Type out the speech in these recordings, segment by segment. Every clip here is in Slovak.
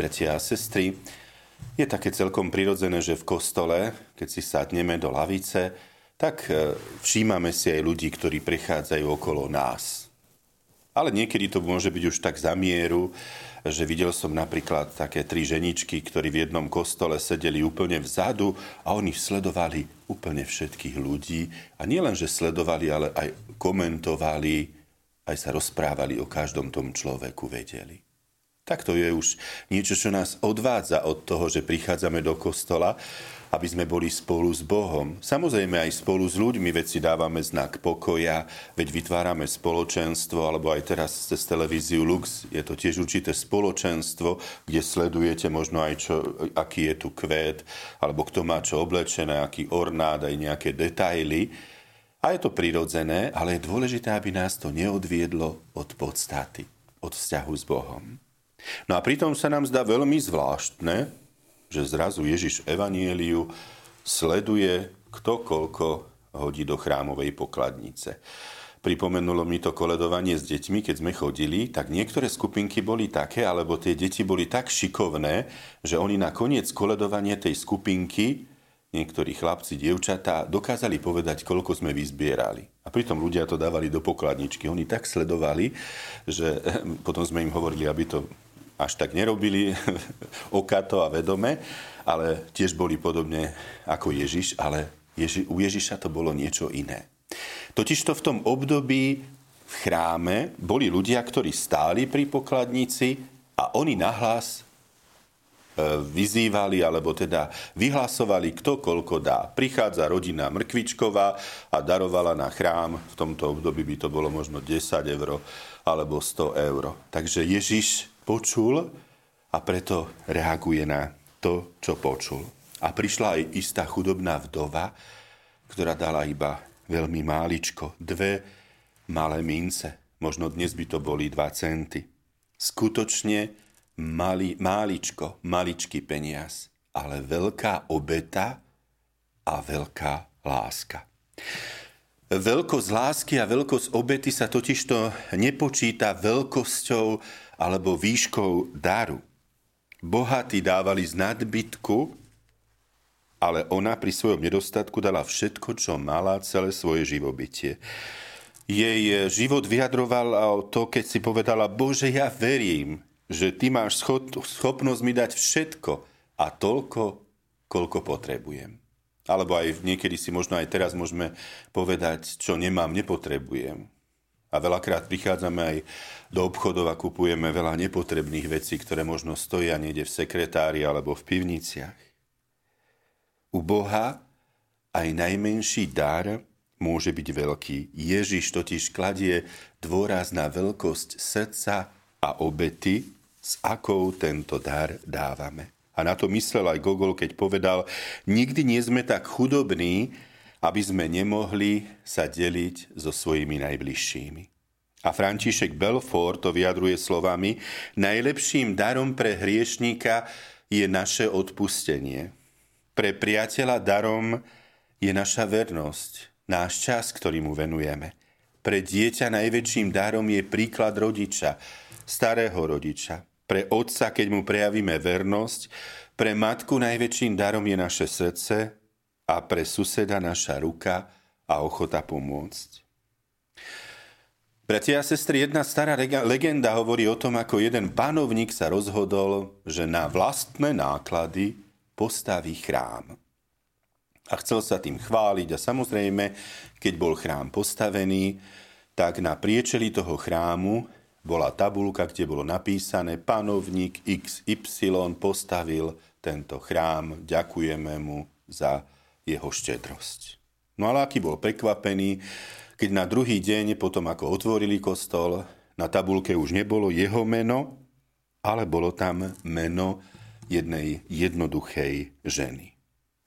Bratia a sestry, je také celkom prirodzené, že v kostole, keď si sadneme do lavice, tak e, všímame si aj ľudí, ktorí prechádzajú okolo nás. Ale niekedy to môže byť už tak za mieru, že videl som napríklad také tri ženičky, ktorí v jednom kostole sedeli úplne vzadu a oni sledovali úplne všetkých ľudí. A nielen, že sledovali, ale aj komentovali, aj sa rozprávali o každom tom človeku, vedeli. Tak to je už niečo, čo nás odvádza od toho, že prichádzame do kostola, aby sme boli spolu s Bohom. Samozrejme aj spolu s ľuďmi, veď si dávame znak pokoja, veď vytvárame spoločenstvo, alebo aj teraz cez televíziu Lux je to tiež určité spoločenstvo, kde sledujete možno aj, čo, aký je tu kvet, alebo kto má čo oblečené, aký ornát, aj nejaké detaily. A je to prirodzené, ale je dôležité, aby nás to neodviedlo od podstaty, od vzťahu s Bohom. No a pritom sa nám zdá veľmi zvláštne, že zrazu Ježiš Evanieliu sleduje, kto koľko hodí do chrámovej pokladnice. Pripomenulo mi to koledovanie s deťmi, keď sme chodili, tak niektoré skupinky boli také, alebo tie deti boli tak šikovné, že oni na koniec koledovania tej skupinky, niektorí chlapci, dievčatá, dokázali povedať, koľko sme vyzbierali. A pritom ľudia to dávali do pokladničky. Oni tak sledovali, že potom sme im hovorili, aby to až tak nerobili okato a vedome, ale tiež boli podobne ako Ježiš, ale Ježi, u Ježiša to bolo niečo iné. Totižto v tom období v chráme boli ľudia, ktorí stáli pri pokladnici a oni nahlas e, vyzývali, alebo teda vyhlasovali, kto koľko dá. Prichádza rodina Mrkvičková a darovala na chrám, v tomto období by to bolo možno 10 eur alebo 100 eur. Takže Ježiš počul a preto reaguje na to, čo počul. A prišla aj istá chudobná vdova, ktorá dala iba veľmi máličko, dve malé mince. Možno dnes by to boli dva centy. Skutočne mali, máličko, maličký peniaz, ale veľká obeta a veľká láska. Veľkosť lásky a veľkosť obety sa totižto nepočíta veľkosťou alebo výškou daru. Bohatí dávali z nadbytku, ale ona pri svojom nedostatku dala všetko, čo mala, celé svoje živobytie. Jej život vyjadroval to, keď si povedala, Bože, ja verím, že ty máš schopnosť mi dať všetko a toľko, koľko potrebujem. Alebo aj niekedy si možno aj teraz môžeme povedať, čo nemám, nepotrebujem. A veľakrát prichádzame aj do obchodov a kupujeme veľa nepotrebných vecí, ktoré možno stoja niekde v sekretári alebo v pivniciach. U Boha aj najmenší dar môže byť veľký. Ježiš totiž kladie dôraz na veľkosť srdca a obety, s akou tento dar dávame. A na to myslel aj Gogol, keď povedal, nikdy nie sme tak chudobní, aby sme nemohli sa deliť so svojimi najbližšími. A František Belfort to vyjadruje slovami, najlepším darom pre hriešníka je naše odpustenie. Pre priateľa darom je naša vernosť, náš čas, ktorý mu venujeme. Pre dieťa najväčším darom je príklad rodiča, starého rodiča. Pre otca, keď mu prejavíme vernosť, pre matku najväčším darom je naše srdce, a pre suseda naša ruka a ochota pomôcť. Bratia a sestry, jedna stará legenda hovorí o tom, ako jeden panovník sa rozhodol, že na vlastné náklady postaví chrám. A chcel sa tým chváliť a samozrejme, keď bol chrám postavený, tak na priečeli toho chrámu bola tabulka, kde bolo napísané panovník XY postavil tento chrám, ďakujeme mu za jeho štedrosť. No ale aký bol prekvapený, keď na druhý deň, potom ako otvorili kostol, na tabulke už nebolo jeho meno, ale bolo tam meno jednej jednoduchej ženy.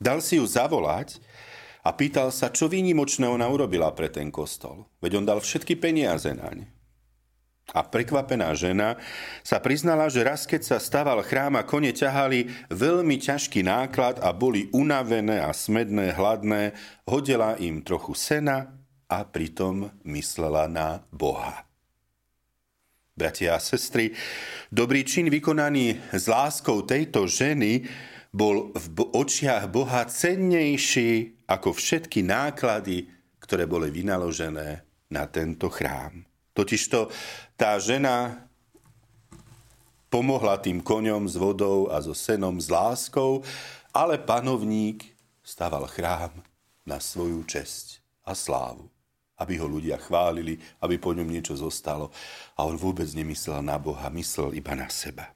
Dal si ju zavolať a pýtal sa, čo výnimočné ona urobila pre ten kostol. Veď on dal všetky peniaze naň. A prekvapená žena sa priznala, že raz keď sa staval chrám a kone ťahali veľmi ťažký náklad a boli unavené a smedné, hladné, hodila im trochu sena a pritom myslela na Boha. Bratia a sestry, dobrý čin vykonaný s láskou tejto ženy bol v očiach Boha cennejší ako všetky náklady, ktoré boli vynaložené na tento chrám. Totižto tá žena pomohla tým koňom s vodou a so senom s láskou, ale panovník stával chrám na svoju česť a slávu aby ho ľudia chválili, aby po ňom niečo zostalo. A on vôbec nemyslel na Boha, myslel iba na seba.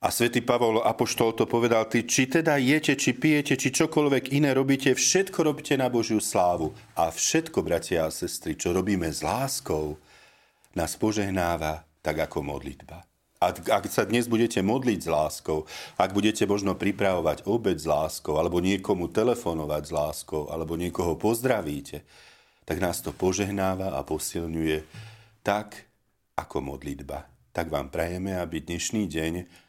A svätý Pavol Apoštol to povedal, ty, či teda jete, či pijete, či čokoľvek iné robíte, všetko robíte na Božiu slávu. A všetko, bratia a sestry, čo robíme s láskou, nás požehnáva tak ako modlitba. Ak, ak sa dnes budete modliť s láskou, ak budete možno pripravovať obed s láskou, alebo niekomu telefonovať s láskou, alebo niekoho pozdravíte, tak nás to požehnáva a posilňuje tak ako modlitba. Tak vám prajeme, aby dnešný deň